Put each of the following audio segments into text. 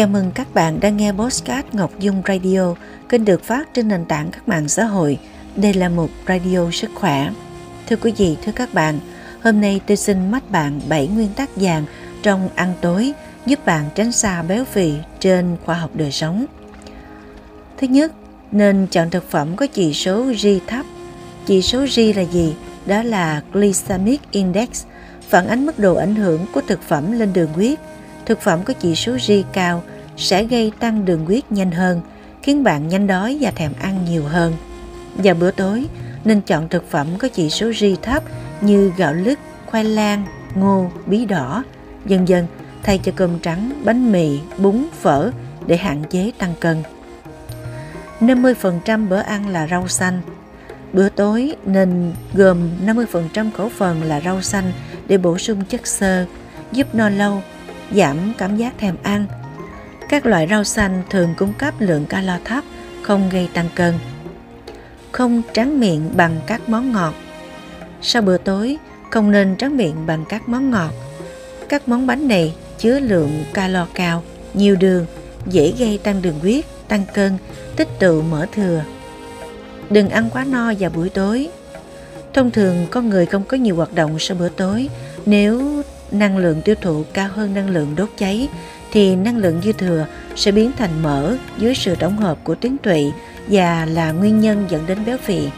Chào mừng các bạn đang nghe Postcard Ngọc Dung Radio, kênh được phát trên nền tảng các mạng xã hội. Đây là một radio sức khỏe. Thưa quý vị, thưa các bạn, hôm nay tôi xin mách bạn 7 nguyên tắc vàng trong ăn tối giúp bạn tránh xa béo phì trên khoa học đời sống. Thứ nhất, nên chọn thực phẩm có chỉ số G thấp. Chỉ số G là gì? Đó là Glycemic Index, phản ánh mức độ ảnh hưởng của thực phẩm lên đường huyết thực phẩm có chỉ số ri cao sẽ gây tăng đường huyết nhanh hơn, khiến bạn nhanh đói và thèm ăn nhiều hơn. Vào bữa tối, nên chọn thực phẩm có chỉ số ri thấp như gạo lứt, khoai lang, ngô, bí đỏ, dần dần thay cho cơm trắng, bánh mì, bún, phở để hạn chế tăng cân. 50% bữa ăn là rau xanh. Bữa tối nên gồm 50% khẩu phần là rau xanh để bổ sung chất xơ, giúp no lâu giảm cảm giác thèm ăn. Các loại rau xanh thường cung cấp lượng calo thấp, không gây tăng cân. Không tráng miệng bằng các món ngọt. Sau bữa tối, không nên tráng miệng bằng các món ngọt. Các món bánh này chứa lượng calo cao, nhiều đường, dễ gây tăng đường huyết, tăng cân, tích tụ mỡ thừa. Đừng ăn quá no vào buổi tối. Thông thường con người không có nhiều hoạt động sau bữa tối nếu năng lượng tiêu thụ cao hơn năng lượng đốt cháy thì năng lượng dư thừa sẽ biến thành mỡ dưới sự tổng hợp của tuyến tụy và là nguyên nhân dẫn đến béo phì.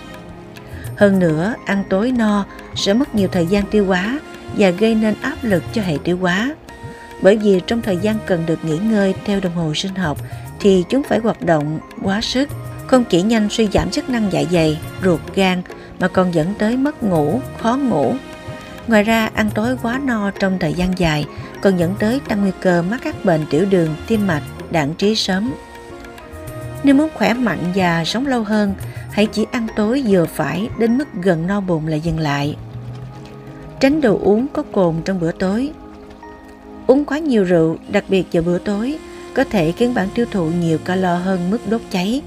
Hơn nữa, ăn tối no sẽ mất nhiều thời gian tiêu hóa và gây nên áp lực cho hệ tiêu hóa. Bởi vì trong thời gian cần được nghỉ ngơi theo đồng hồ sinh học thì chúng phải hoạt động quá sức, không chỉ nhanh suy giảm chức năng dạ dày, ruột gan mà còn dẫn tới mất ngủ, khó ngủ, Ngoài ra, ăn tối quá no trong thời gian dài còn dẫn tới tăng nguy cơ mắc các bệnh tiểu đường, tim mạch, đạn trí sớm. Nếu muốn khỏe mạnh và sống lâu hơn, hãy chỉ ăn tối vừa phải đến mức gần no bụng là dừng lại. Tránh đồ uống có cồn trong bữa tối. Uống quá nhiều rượu, đặc biệt vào bữa tối, có thể khiến bạn tiêu thụ nhiều calo hơn mức đốt cháy.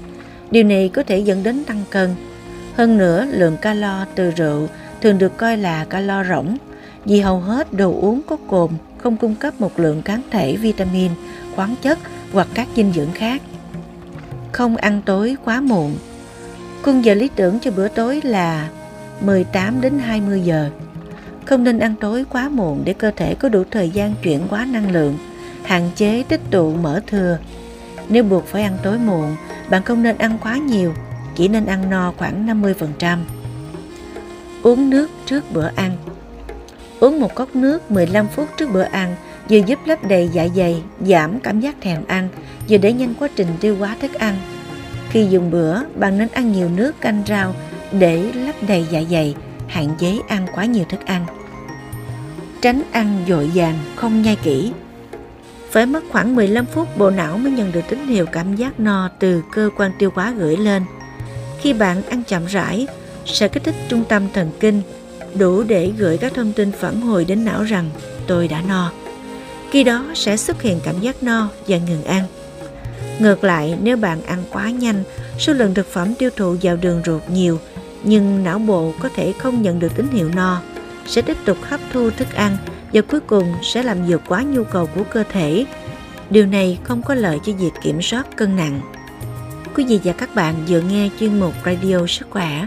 Điều này có thể dẫn đến tăng cân. Hơn nữa, lượng calo từ rượu thường được coi là calo rỗng vì hầu hết đồ uống có cồn không cung cấp một lượng kháng thể vitamin, khoáng chất hoặc các dinh dưỡng khác. Không ăn tối quá muộn. Khung giờ lý tưởng cho bữa tối là 18 đến 20 giờ. Không nên ăn tối quá muộn để cơ thể có đủ thời gian chuyển hóa năng lượng, hạn chế tích tụ mỡ thừa. Nếu buộc phải ăn tối muộn, bạn không nên ăn quá nhiều, chỉ nên ăn no khoảng 50%. Uống nước trước bữa ăn Uống một cốc nước 15 phút trước bữa ăn vừa giúp lấp đầy dạ dày, giảm cảm giác thèm ăn, vừa để nhanh quá trình tiêu hóa thức ăn. Khi dùng bữa, bạn nên ăn nhiều nước canh rau để lấp đầy dạ dày, hạn chế ăn quá nhiều thức ăn. Tránh ăn dội vàng, không nhai kỹ. Phải mất khoảng 15 phút bộ não mới nhận được tín hiệu cảm giác no từ cơ quan tiêu hóa gửi lên. Khi bạn ăn chậm rãi, sẽ kích thích trung tâm thần kinh đủ để gửi các thông tin phản hồi đến não rằng tôi đã no. Khi đó sẽ xuất hiện cảm giác no và ngừng ăn. Ngược lại, nếu bạn ăn quá nhanh, số lượng thực phẩm tiêu thụ vào đường ruột nhiều, nhưng não bộ có thể không nhận được tín hiệu no, sẽ tiếp tục hấp thu thức ăn và cuối cùng sẽ làm vượt quá nhu cầu của cơ thể. Điều này không có lợi cho việc kiểm soát cân nặng. Quý vị và các bạn vừa nghe chuyên mục Radio Sức khỏe